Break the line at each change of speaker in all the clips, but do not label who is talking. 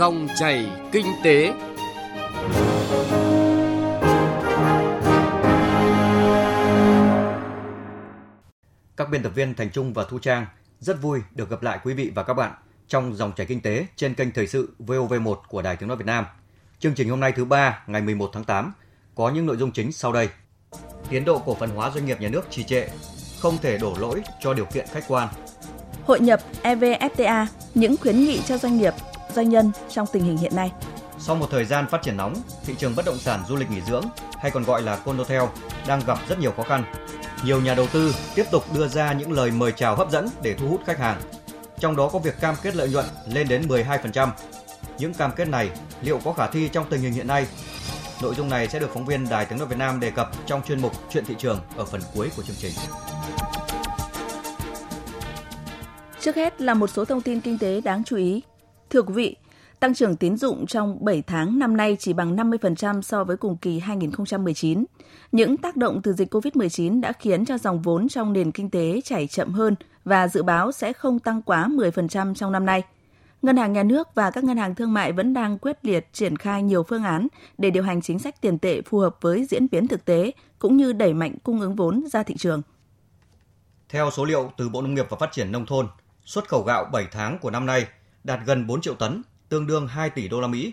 Dòng chảy kinh tế.
Các biên tập viên Thành Trung và Thu Trang rất vui được gặp lại quý vị và các bạn trong dòng chảy kinh tế trên kênh thời sự VOV1 của Đài Tiếng nói Việt Nam. Chương trình hôm nay thứ ba ngày 11 tháng 8 có những nội dung chính sau đây. Tiến độ cổ phần hóa doanh nghiệp nhà nước trì trệ, không thể đổ lỗi cho điều kiện khách quan.
Hội nhập EVFTA, những khuyến nghị cho doanh nghiệp, doanh nhân trong tình hình hiện nay.
Sau một thời gian phát triển nóng, thị trường bất động sản du lịch nghỉ dưỡng hay còn gọi là condotel đang gặp rất nhiều khó khăn. Nhiều nhà đầu tư tiếp tục đưa ra những lời mời chào hấp dẫn để thu hút khách hàng. Trong đó có việc cam kết lợi nhuận lên đến 12%. Những cam kết này liệu có khả thi trong tình hình hiện nay? Nội dung này sẽ được phóng viên Đài Tiếng nói Việt Nam đề cập trong chuyên mục Chuyện thị trường ở phần cuối của chương trình.
Trước hết là một số thông tin kinh tế đáng chú ý. Thưa quý vị, tăng trưởng tín dụng trong 7 tháng năm nay chỉ bằng 50% so với cùng kỳ 2019. Những tác động từ dịch COVID-19 đã khiến cho dòng vốn trong nền kinh tế chảy chậm hơn và dự báo sẽ không tăng quá 10% trong năm nay. Ngân hàng nhà nước và các ngân hàng thương mại vẫn đang quyết liệt triển khai nhiều phương án để điều hành chính sách tiền tệ phù hợp với diễn biến thực tế cũng như đẩy mạnh cung ứng vốn ra thị trường.
Theo số liệu từ Bộ Nông nghiệp và Phát triển nông thôn, xuất khẩu gạo 7 tháng của năm nay đạt gần 4 triệu tấn, tương đương 2 tỷ đô la Mỹ.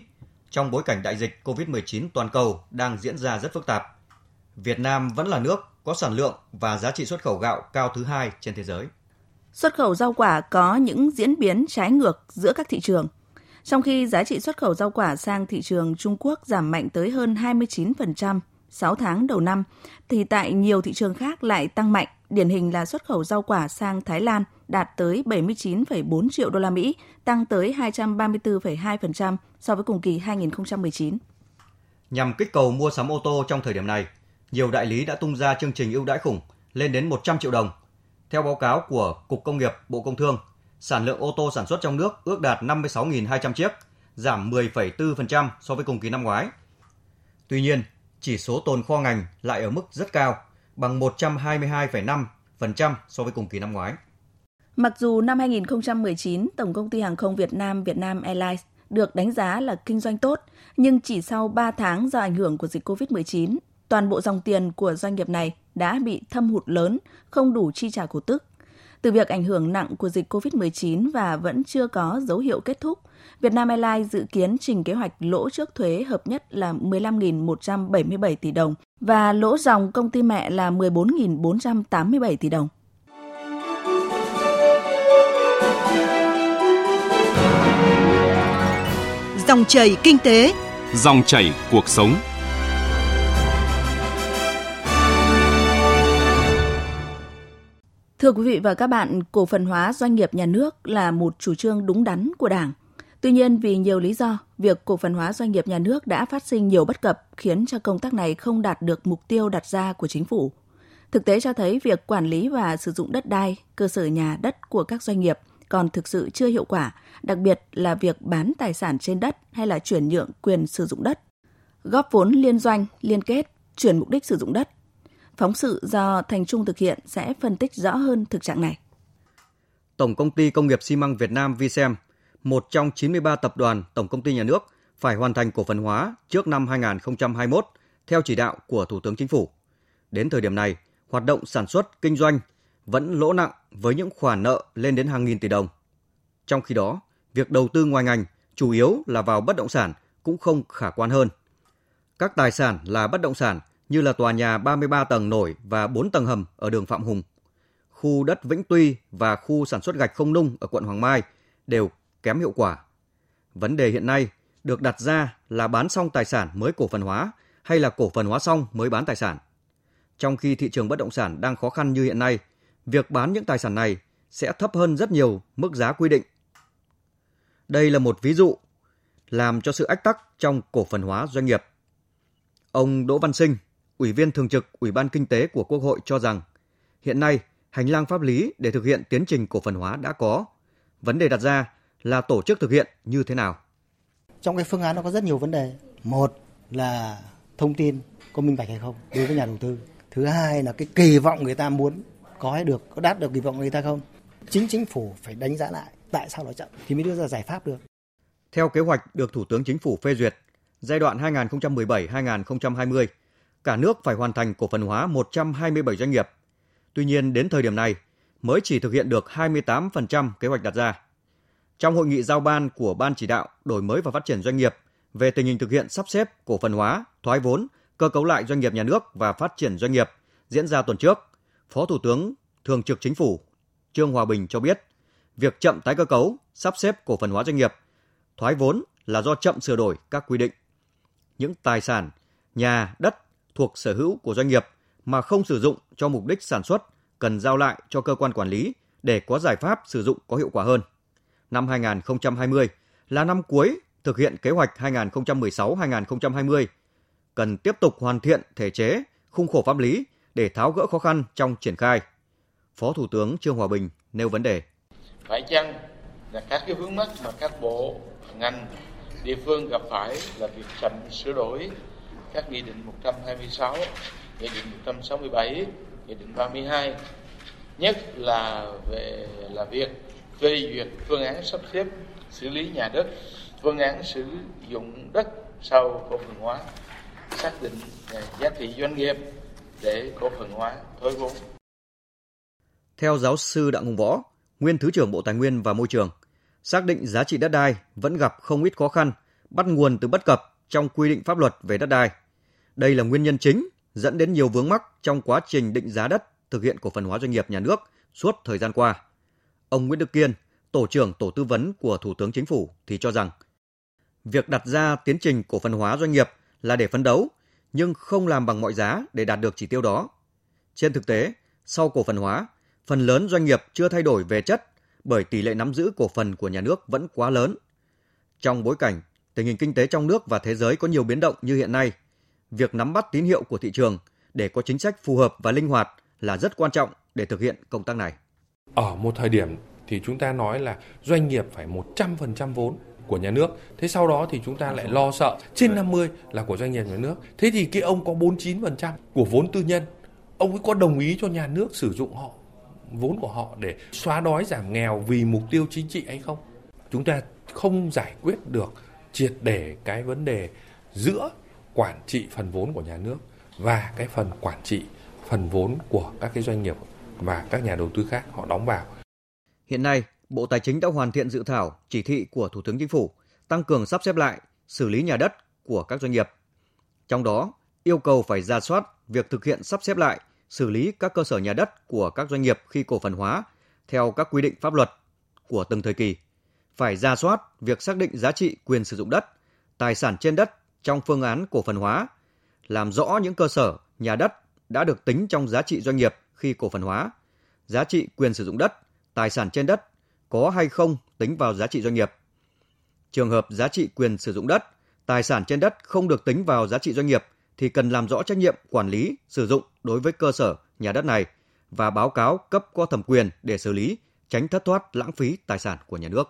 Trong bối cảnh đại dịch COVID-19 toàn cầu đang diễn ra rất phức tạp, Việt Nam vẫn là nước có sản lượng và giá trị xuất khẩu gạo cao thứ hai trên thế giới.
Xuất khẩu rau quả có những diễn biến trái ngược giữa các thị trường. Trong khi giá trị xuất khẩu rau quả sang thị trường Trung Quốc giảm mạnh tới hơn 29% 6 tháng đầu năm, thì tại nhiều thị trường khác lại tăng mạnh, điển hình là xuất khẩu rau quả sang Thái Lan đạt tới 79,4 triệu đô la Mỹ, tăng tới 234,2% so với cùng kỳ 2019.
Nhằm kích cầu mua sắm ô tô trong thời điểm này, nhiều đại lý đã tung ra chương trình ưu đãi khủng lên đến 100 triệu đồng. Theo báo cáo của Cục Công nghiệp Bộ Công Thương, sản lượng ô tô sản xuất trong nước ước đạt 56.200 chiếc, giảm 10,4% so với cùng kỳ năm ngoái. Tuy nhiên, chỉ số tồn kho ngành lại ở mức rất cao, bằng 122,5% so với cùng kỳ năm ngoái.
Mặc dù năm 2019, Tổng công ty Hàng không Việt Nam Vietnam Airlines được đánh giá là kinh doanh tốt, nhưng chỉ sau 3 tháng do ảnh hưởng của dịch COVID-19, toàn bộ dòng tiền của doanh nghiệp này đã bị thâm hụt lớn, không đủ chi trả cổ tức. Từ việc ảnh hưởng nặng của dịch COVID-19 và vẫn chưa có dấu hiệu kết thúc, Vietnam Airlines dự kiến trình kế hoạch lỗ trước thuế hợp nhất là 15.177 tỷ đồng và lỗ dòng công ty mẹ là 14.487 tỷ đồng.
Dòng chảy kinh tế,
Dòng chảy cuộc sống.
Thưa quý vị và các bạn, cổ phần hóa doanh nghiệp nhà nước là một chủ trương đúng đắn của Đảng. Tuy nhiên, vì nhiều lý do, việc cổ phần hóa doanh nghiệp nhà nước đã phát sinh nhiều bất cập khiến cho công tác này không đạt được mục tiêu đặt ra của chính phủ. Thực tế cho thấy việc quản lý và sử dụng đất đai, cơ sở nhà đất của các doanh nghiệp còn thực sự chưa hiệu quả, đặc biệt là việc bán tài sản trên đất hay là chuyển nhượng quyền sử dụng đất. Góp vốn liên doanh, liên kết, chuyển mục đích sử dụng đất. Phóng sự do Thành Trung thực hiện sẽ phân tích rõ hơn thực trạng này.
Tổng công ty Công nghiệp xi măng Việt Nam Vicem, một trong 93 tập đoàn tổng công ty nhà nước phải hoàn thành cổ phần hóa trước năm 2021 theo chỉ đạo của Thủ tướng Chính phủ. Đến thời điểm này, hoạt động sản xuất, kinh doanh vẫn lỗ nặng với những khoản nợ lên đến hàng nghìn tỷ đồng. Trong khi đó, việc đầu tư ngoài ngành chủ yếu là vào bất động sản cũng không khả quan hơn. Các tài sản là bất động sản như là tòa nhà 33 tầng nổi và 4 tầng hầm ở đường Phạm Hùng, khu đất Vĩnh Tuy và khu sản xuất gạch không nung ở quận Hoàng Mai đều kém hiệu quả. Vấn đề hiện nay được đặt ra là bán xong tài sản mới cổ phần hóa hay là cổ phần hóa xong mới bán tài sản. Trong khi thị trường bất động sản đang khó khăn như hiện nay, việc bán những tài sản này sẽ thấp hơn rất nhiều mức giá quy định. Đây là một ví dụ làm cho sự ách tắc trong cổ phần hóa doanh nghiệp. Ông Đỗ Văn Sinh, Ủy viên Thường trực Ủy ban Kinh tế của Quốc hội cho rằng hiện nay hành lang pháp lý để thực hiện tiến trình cổ phần hóa đã có. Vấn đề đặt ra là tổ chức thực hiện như thế nào.
Trong cái phương án nó có rất nhiều vấn đề. Một là thông tin có minh bạch hay không đối với nhà đầu tư. Thứ hai là cái kỳ vọng người ta muốn có hay được, có đáp được kỳ vọng người ta không. Chính chính phủ phải đánh giá lại tại sao nó chậm thì mới đưa ra giải pháp được.
Theo kế hoạch được Thủ tướng Chính phủ phê duyệt, giai đoạn 2017-2020, cả nước phải hoàn thành cổ phần hóa 127 doanh nghiệp. Tuy nhiên, đến thời điểm này, mới chỉ thực hiện được 28% kế hoạch đặt ra. Trong hội nghị giao ban của Ban chỉ đạo đổi mới và phát triển doanh nghiệp về tình hình thực hiện sắp xếp cổ phần hóa, thoái vốn, cơ cấu lại doanh nghiệp nhà nước và phát triển doanh nghiệp diễn ra tuần trước, Phó Thủ tướng Thường trực Chính phủ Trương Hòa Bình cho biết, việc chậm tái cơ cấu, sắp xếp cổ phần hóa doanh nghiệp, thoái vốn là do chậm sửa đổi các quy định. Những tài sản, nhà, đất thuộc sở hữu của doanh nghiệp mà không sử dụng cho mục đích sản xuất cần giao lại cho cơ quan quản lý để có giải pháp sử dụng có hiệu quả hơn. Năm 2020 là năm cuối thực hiện kế hoạch 2016-2020, cần tiếp tục hoàn thiện thể chế, khung khổ pháp lý để tháo gỡ khó khăn trong triển khai. Phó Thủ tướng Trương Hòa Bình nêu vấn đề.
Phải chăng là các cái vướng mắt mà các bộ, ngành, địa phương gặp phải là việc chậm sửa đổi các nghị định 126, nghị định 167, nghị định 32, nhất là về là việc phê duyệt phương án sắp xếp xử lý nhà đất, phương án sử dụng đất sau cổ phần hóa, xác định à, giá trị doanh nghiệp để cổ phần hóa thoái vốn.
Theo giáo sư Đặng Hùng Võ, nguyên Thứ trưởng Bộ Tài nguyên và Môi trường, xác định giá trị đất đai vẫn gặp không ít khó khăn, bắt nguồn từ bất cập trong quy định pháp luật về đất đai. Đây là nguyên nhân chính dẫn đến nhiều vướng mắc trong quá trình định giá đất thực hiện cổ phần hóa doanh nghiệp nhà nước suốt thời gian qua. Ông Nguyễn Đức Kiên, tổ trưởng tổ tư vấn của Thủ tướng Chính phủ thì cho rằng việc đặt ra tiến trình cổ phần hóa doanh nghiệp là để phấn đấu nhưng không làm bằng mọi giá để đạt được chỉ tiêu đó. Trên thực tế, sau cổ phần hóa, phần lớn doanh nghiệp chưa thay đổi về chất bởi tỷ lệ nắm giữ cổ phần của nhà nước vẫn quá lớn. Trong bối cảnh tình hình kinh tế trong nước và thế giới có nhiều biến động như hiện nay, việc nắm bắt tín hiệu của thị trường để có chính sách phù hợp và linh hoạt là rất quan trọng để thực hiện công tác này.
Ở một thời điểm thì chúng ta nói là doanh nghiệp phải 100% vốn của nhà nước. Thế sau đó thì chúng ta lại lo sợ trên 50 là của doanh nghiệp nhà nước. Thế thì cái ông có 49% của vốn tư nhân, ông ấy có đồng ý cho nhà nước sử dụng họ vốn của họ để xóa đói giảm nghèo vì mục tiêu chính trị hay không? Chúng ta không giải quyết được triệt để cái vấn đề giữa quản trị phần vốn của nhà nước và cái phần quản trị phần vốn của các cái doanh nghiệp và các nhà đầu tư khác họ đóng vào.
Hiện nay, Bộ Tài chính đã hoàn thiện dự thảo chỉ thị của Thủ tướng Chính phủ tăng cường sắp xếp lại xử lý nhà đất của các doanh nghiệp. Trong đó, yêu cầu phải ra soát việc thực hiện sắp xếp lại xử lý các cơ sở nhà đất của các doanh nghiệp khi cổ phần hóa theo các quy định pháp luật của từng thời kỳ. Phải ra soát việc xác định giá trị quyền sử dụng đất, tài sản trên đất trong phương án cổ phần hóa, làm rõ những cơ sở, nhà đất đã được tính trong giá trị doanh nghiệp khi cổ phần hóa, giá trị quyền sử dụng đất, tài sản trên đất có hay không tính vào giá trị doanh nghiệp. Trường hợp giá trị quyền sử dụng đất, tài sản trên đất không được tính vào giá trị doanh nghiệp thì cần làm rõ trách nhiệm quản lý, sử dụng đối với cơ sở, nhà đất này và báo cáo cấp có thẩm quyền để xử lý, tránh thất thoát lãng phí tài sản của nhà nước.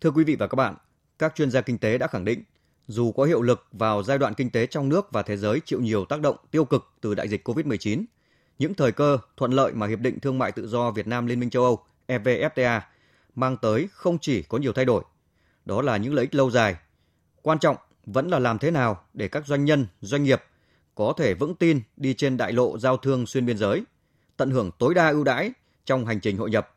Thưa quý vị và các bạn, các chuyên gia kinh tế đã khẳng định, dù có hiệu lực vào giai đoạn kinh tế trong nước và thế giới chịu nhiều tác động tiêu cực từ đại dịch COVID-19, những thời cơ thuận lợi mà Hiệp định Thương mại Tự do Việt Nam Liên minh châu Âu EVFTA mang tới không chỉ có nhiều thay đổi, đó là những lợi ích lâu dài. Quan trọng vẫn là làm thế nào để các doanh nhân, doanh nghiệp có thể vững tin đi trên đại lộ giao thương xuyên biên giới, tận hưởng tối đa ưu đãi trong hành trình hội nhập.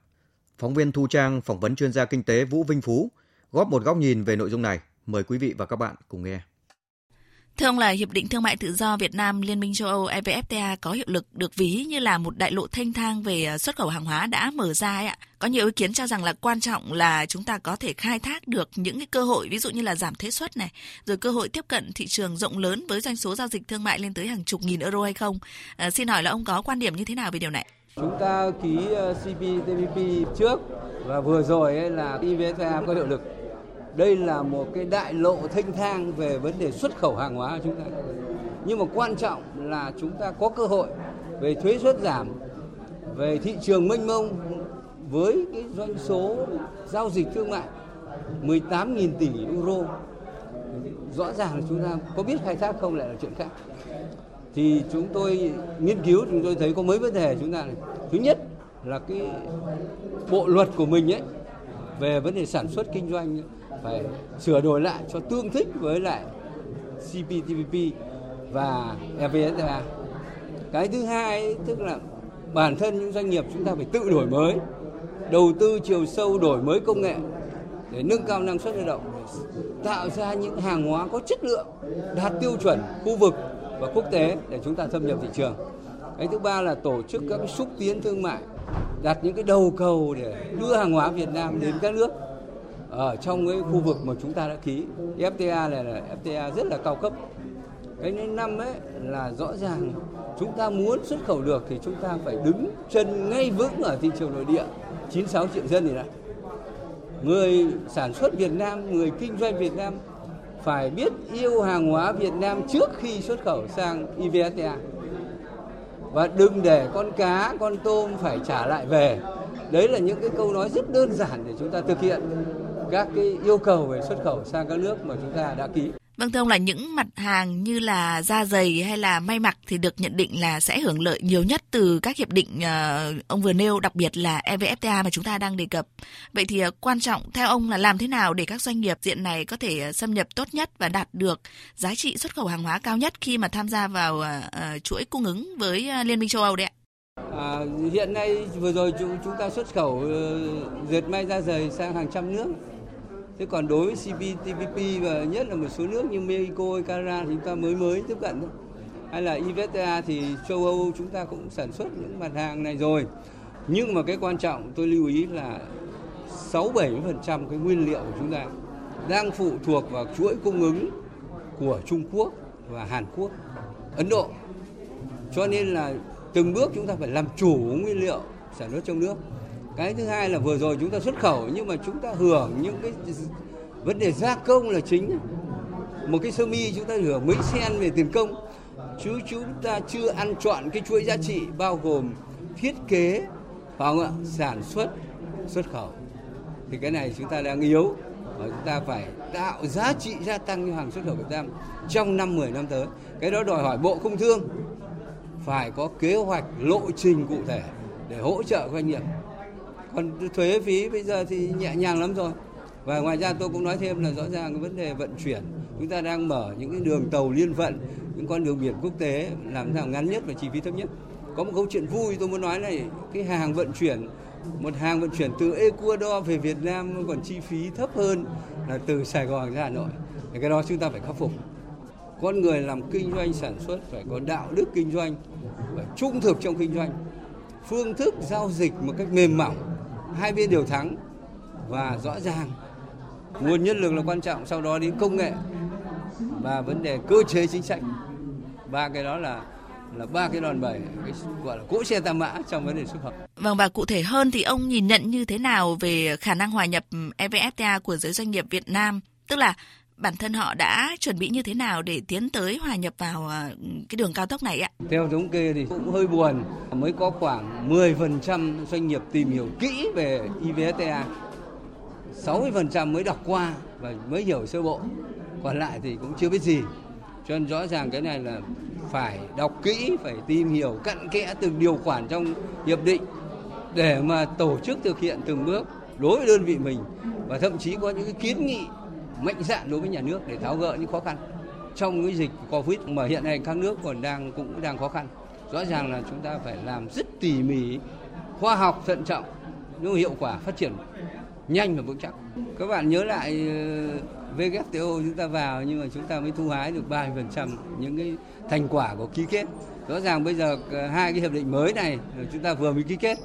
Phóng viên Thu Trang phỏng vấn chuyên gia kinh tế Vũ Vinh Phú góp một góc nhìn về nội dung này. Mời quý vị và các bạn cùng nghe.
Thưa ông là Hiệp định Thương mại Tự do Việt Nam Liên minh châu Âu EVFTA có hiệu lực được ví như là một đại lộ thanh thang về à, xuất khẩu hàng hóa đã mở ra ấy ạ. Có nhiều ý kiến cho rằng là quan trọng là chúng ta có thể khai thác được những cái cơ hội ví dụ như là giảm thuế suất này, rồi cơ hội tiếp cận thị trường rộng lớn với doanh số giao dịch thương mại lên tới hàng chục nghìn euro hay không. À, xin hỏi là ông có quan điểm như thế nào về điều này?
Chúng ta ký ờ, CPTPP trước và vừa rồi ấy là EVFTA có hiệu lực đây là một cái đại lộ thanh thang về vấn đề xuất khẩu hàng hóa của chúng ta. Nhưng mà quan trọng là chúng ta có cơ hội về thuế suất giảm, về thị trường mênh mông với cái doanh số giao dịch thương mại 18.000 tỷ euro. Rõ ràng là chúng ta có biết khai thác không lại là chuyện khác. Thì chúng tôi nghiên cứu, chúng tôi thấy có mấy vấn đề chúng ta này. Thứ nhất là cái bộ luật của mình ấy, về vấn đề sản xuất kinh doanh phải sửa đổi lại cho tương thích với lại CPTPP và evfta. Cái thứ hai tức là bản thân những doanh nghiệp chúng ta phải tự đổi mới, đầu tư chiều sâu đổi mới công nghệ để nâng cao năng suất lao động, tạo ra những hàng hóa có chất lượng, đạt tiêu chuẩn khu vực và quốc tế để chúng ta thâm nhập thị trường. Cái thứ ba là tổ chức các cái xúc tiến thương mại, đặt những cái đầu cầu để đưa hàng hóa Việt Nam đến các nước ở trong cái khu vực mà chúng ta đã ký. FTA này là FTA rất là cao cấp. Cái năm ấy là rõ ràng chúng ta muốn xuất khẩu được thì chúng ta phải đứng chân ngay vững ở thị trường nội địa 96 triệu dân thì đã. Người sản xuất Việt Nam, người kinh doanh Việt Nam phải biết yêu hàng hóa Việt Nam trước khi xuất khẩu sang EVFTA. Và đừng để con cá, con tôm phải trả lại về. Đấy là những cái câu nói rất đơn giản để chúng ta thực hiện các cái yêu cầu về xuất khẩu sang các nước mà chúng ta đã ký.
Vâng thưa ông là những mặt hàng như là da giày hay là may mặc thì được nhận định là sẽ hưởng lợi nhiều nhất từ các hiệp định uh, ông vừa nêu đặc biệt là EVFTA mà chúng ta đang đề cập. Vậy thì uh, quan trọng theo ông là làm thế nào để các doanh nghiệp diện này có thể uh, xâm nhập tốt nhất và đạt được giá trị xuất khẩu hàng hóa cao nhất khi mà tham gia vào uh, chuỗi cung ứng với Liên minh châu Âu đấy ạ?
À, hiện nay vừa rồi chúng, chúng ta xuất khẩu dệt may da giày sang hàng trăm nước Thế còn đối với CPTPP và nhất là một số nước như Mexico, Canada thì chúng ta mới mới tiếp cận thôi. Hay là EVFTA thì châu Âu chúng ta cũng sản xuất những mặt hàng này rồi. Nhưng mà cái quan trọng tôi lưu ý là 6-70% cái nguyên liệu của chúng ta đang phụ thuộc vào chuỗi cung ứng của Trung Quốc và Hàn Quốc, Ấn Độ. Cho nên là từng bước chúng ta phải làm chủ nguyên liệu sản xuất trong nước cái thứ hai là vừa rồi chúng ta xuất khẩu, nhưng mà chúng ta hưởng những cái vấn đề gia công là chính. Một cái sơ mi chúng ta hưởng mấy sen về tiền công. Chứ chúng ta chưa ăn chọn cái chuỗi giá trị bao gồm thiết kế, phải không ạ? Sản xuất xuất khẩu. Thì cái này chúng ta đang yếu và chúng ta phải tạo giá trị gia tăng cho hàng xuất khẩu Việt Nam trong năm 10 năm tới. Cái đó đòi hỏi Bộ Công Thương phải có kế hoạch, lộ trình cụ thể để hỗ trợ doanh nghiệp còn thuế phí bây giờ thì nhẹ nhàng lắm rồi. Và ngoài ra tôi cũng nói thêm là rõ ràng cái vấn đề vận chuyển. Chúng ta đang mở những cái đường tàu liên vận, những con đường biển quốc tế làm sao ngắn nhất và chi phí thấp nhất. Có một câu chuyện vui tôi muốn nói này, cái hàng vận chuyển, một hàng vận chuyển từ Ecuador về Việt Nam còn chi phí thấp hơn là từ Sài Gòn ra Hà Nội. Thì cái đó chúng ta phải khắc phục. Con người làm kinh doanh, sản xuất phải có đạo đức kinh doanh, phải trung thực trong kinh doanh. Phương thức giao dịch một cách mềm mỏng hai bên đều thắng và rõ ràng nguồn nhân lực là quan trọng sau đó đến công nghệ và vấn đề cơ chế chính sách ba cái đó là là ba cái đòn bẩy cái gọi là cỗ xe tam mã trong vấn đề xuất khẩu.
Vâng và cụ thể hơn thì ông nhìn nhận như thế nào về khả năng hòa nhập ừ, EVFTA của giới doanh nghiệp Việt Nam, tức là bản thân họ đã chuẩn bị như thế nào để tiến tới hòa nhập vào ờ, cái đường cao tốc này ạ?
Theo thống kê thì cũng hơi buồn, mới có khoảng 10% doanh nghiệp tìm hiểu kỹ về EVFTA. 60% mới đọc qua và mới hiểu sơ bộ. Còn lại thì cũng chưa biết gì. Cho nên rõ ràng cái này là phải đọc kỹ, phải tìm hiểu cặn kẽ từng điều khoản trong hiệp định để mà tổ chức thực hiện từng bước đối với đơn vị mình và thậm chí có những cái kiến nghị mạnh dạn đối với nhà nước để tháo gỡ những khó khăn trong cái dịch Covid mà hiện nay các nước còn đang cũng đang khó khăn. Rõ ràng là chúng ta phải làm rất tỉ mỉ, khoa học, thận trọng nhưng hiệu quả phát triển nhanh và vững chắc. Các bạn nhớ lại ờ, WTO chúng ta vào nhưng mà chúng ta mới thu hái được 30% những cái thành quả của ký kết. Rõ ràng bây giờ ờ, hai cái hiệp định mới này ờ, chúng ta vừa mới ký kết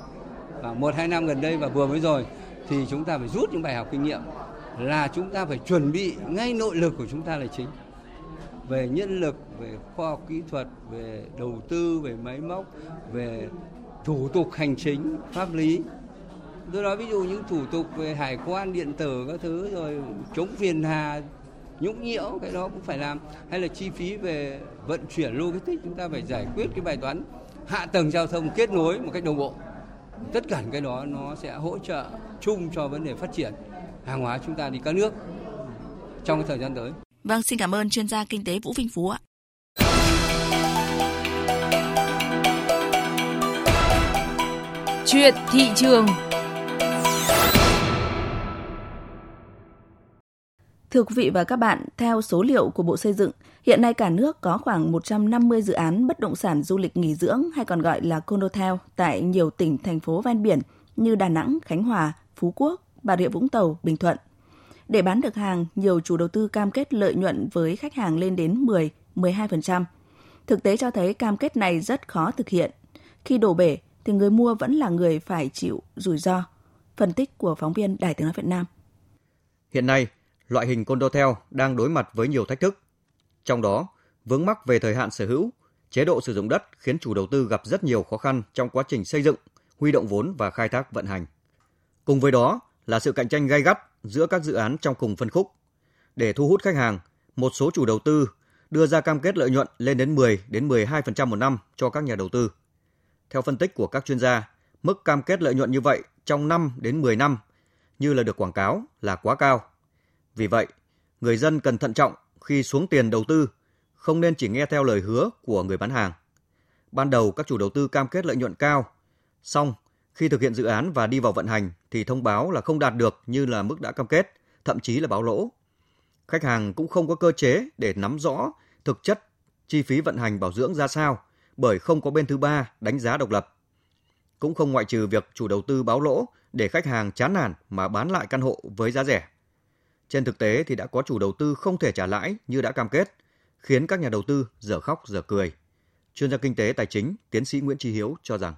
khoảng một hai năm gần đây và vừa mới rồi thì chúng ta phải rút những bài học kinh nghiệm là chúng ta phải chuẩn bị ngay nội lực của chúng ta là chính. Về nhân lực, về khoa học kỹ thuật, về đầu tư, về máy móc, về thủ tục hành chính, pháp lý. Tôi nói ví dụ những thủ tục về hải quan, điện tử các thứ, rồi chống phiền hà, nhũng nhiễu, cái đó cũng phải làm. Hay là chi phí về vận chuyển logistics, chúng ta phải giải quyết cái bài toán hạ tầng giao thông, kết nối một cách đồng bộ. Tất cả cái đó nó sẽ hỗ trợ chung cho vấn đề phát triển hàng hóa chúng ta đi các nước trong cái thời gian tới.
Vâng, xin cảm ơn chuyên gia kinh tế Vũ Vinh Phú ạ.
Chuyện thị trường
Thưa quý vị và các bạn, theo số liệu của Bộ Xây dựng, hiện nay cả nước có khoảng 150 dự án bất động sản du lịch nghỉ dưỡng hay còn gọi là condotel tại nhiều tỉnh, thành phố ven biển như Đà Nẵng, Khánh Hòa, Phú Quốc, Bà Rịa Vũng Tàu, Bình Thuận. Để bán được hàng, nhiều chủ đầu tư cam kết lợi nhuận với khách hàng lên đến 10, 12%. Thực tế cho thấy cam kết này rất khó thực hiện. Khi đổ bể thì người mua vẫn là người phải chịu rủi ro. Phân tích của phóng viên Đài Tiếng nói Việt Nam.
Hiện nay, loại hình condotel đang đối mặt với nhiều thách thức. Trong đó, vướng mắc về thời hạn sở hữu, chế độ sử dụng đất khiến chủ đầu tư gặp rất nhiều khó khăn trong quá trình xây dựng, huy động vốn và khai thác vận hành. Cùng với đó là sự cạnh tranh gay gắt giữa các dự án trong cùng phân khúc. Để thu hút khách hàng, một số chủ đầu tư đưa ra cam kết lợi nhuận lên đến 10 đến 12% một năm cho các nhà đầu tư. Theo phân tích của các chuyên gia, mức cam kết lợi nhuận như vậy trong 5 đến 10 năm như là được quảng cáo là quá cao. Vì vậy, người dân cần thận trọng khi xuống tiền đầu tư, không nên chỉ nghe theo lời hứa của người bán hàng. Ban đầu các chủ đầu tư cam kết lợi nhuận cao, xong khi thực hiện dự án và đi vào vận hành thì thông báo là không đạt được như là mức đã cam kết, thậm chí là báo lỗ. Khách hàng cũng không có cơ chế để nắm rõ thực chất chi phí vận hành bảo dưỡng ra sao bởi không có bên thứ ba đánh giá độc lập. Cũng không ngoại trừ việc chủ đầu tư báo lỗ để khách hàng chán nản mà bán lại căn hộ với giá rẻ. Trên thực tế thì đã có chủ đầu tư không thể trả lãi như đã cam kết, khiến các nhà đầu tư dở khóc dở cười. Chuyên gia kinh tế tài chính, tiến sĩ Nguyễn Trí Hiếu cho rằng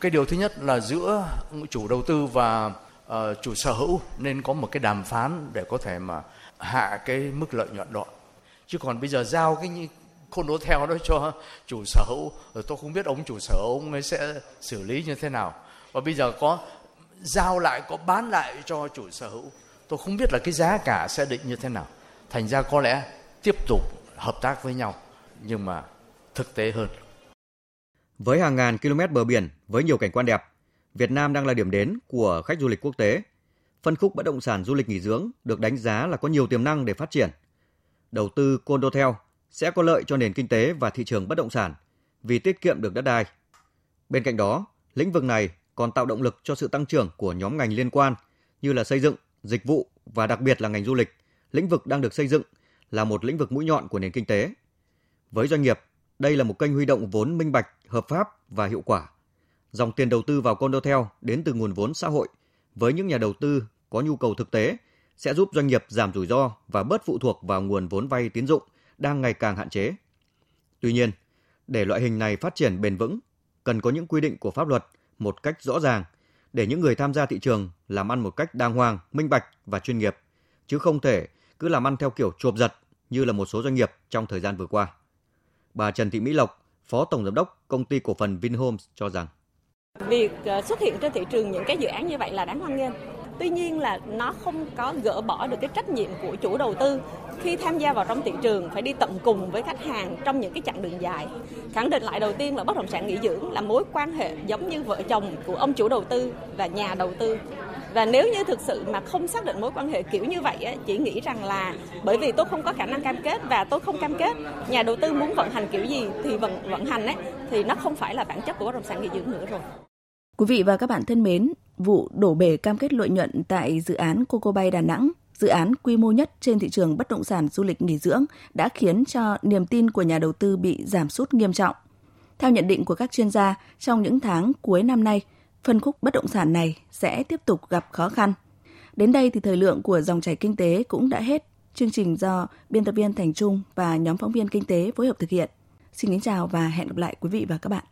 cái điều thứ nhất là giữa chủ đầu tư và uh, chủ sở hữu nên có một cái đàm phán để có thể mà hạ cái mức lợi nhuận đó. Chứ còn bây giờ giao cái khôn đố theo đó cho chủ sở hữu rồi tôi không biết ông chủ sở hữu ông ấy sẽ xử lý như thế nào. Và bây giờ có giao lại có bán lại cho chủ sở hữu tôi không biết là cái giá cả sẽ định như thế nào. Thành ra có lẽ tiếp tục hợp tác với nhau nhưng mà thực tế hơn
với hàng ngàn km bờ biển với nhiều cảnh quan đẹp, Việt Nam đang là điểm đến của khách du lịch quốc tế. Phân khúc bất động sản du lịch nghỉ dưỡng được đánh giá là có nhiều tiềm năng để phát triển. Đầu tư condotel sẽ có lợi cho nền kinh tế và thị trường bất động sản vì tiết kiệm được đất đai. Bên cạnh đó, lĩnh vực này còn tạo động lực cho sự tăng trưởng của nhóm ngành liên quan như là xây dựng, dịch vụ và đặc biệt là ngành du lịch, lĩnh vực đang được xây dựng là một lĩnh vực mũi nhọn của nền kinh tế. Với doanh nghiệp, đây là một kênh huy động vốn minh bạch, hợp pháp và hiệu quả. Dòng tiền đầu tư vào condotel đến từ nguồn vốn xã hội với những nhà đầu tư có nhu cầu thực tế sẽ giúp doanh nghiệp giảm rủi ro và bớt phụ thuộc vào nguồn vốn vay tín dụng đang ngày càng hạn chế. Tuy nhiên, để loại hình này phát triển bền vững, cần có những quy định của pháp luật một cách rõ ràng để những người tham gia thị trường làm ăn một cách đàng hoàng, minh bạch và chuyên nghiệp, chứ không thể cứ làm ăn theo kiểu chộp giật như là một số doanh nghiệp trong thời gian vừa qua. Bà Trần Thị Mỹ Lộc, Phó Tổng Giám đốc Công ty Cổ phần Vinhomes cho rằng
Việc ờ, xuất hiện trên thị trường những cái dự án như vậy là đáng hoan nghênh. Tuy nhiên là nó không có gỡ bỏ được cái trách nhiệm của chủ đầu tư khi tham gia vào trong thị trường phải đi tận cùng với khách hàng trong những cái chặng đường dài. Khẳng định lại đầu tiên là bất động sản nghỉ dưỡng là mối quan hệ giống như vợ chồng của ông chủ đầu tư và nhà đầu tư và nếu như thực sự mà không xác định mối quan hệ kiểu như vậy á, chỉ nghĩ rằng là bởi vì tôi không có khả năng cam kết và tôi không cam kết nhà đầu tư muốn vận hành kiểu gì thì vận vận hành ấy thì nó không phải là bản chất của bất động sản nghỉ dưỡng nữa rồi
Quý vị và các bạn thân mến, vụ đổ bể cam kết lợi nhuận tại dự án Coco Bay Đà Nẵng, dự án quy mô nhất trên thị trường bất động sản du lịch nghỉ dưỡng đã khiến cho niềm tin của nhà đầu tư bị giảm sút nghiêm trọng. Theo nhận định của các chuyên gia, trong những tháng cuối năm nay, phân khúc bất động sản này sẽ tiếp tục gặp khó khăn. Đến đây thì thời lượng của dòng chảy kinh tế cũng đã hết. Chương trình do biên tập viên Thành Trung và nhóm phóng viên kinh tế phối hợp thực hiện. Xin kính chào và hẹn gặp lại quý vị và các bạn.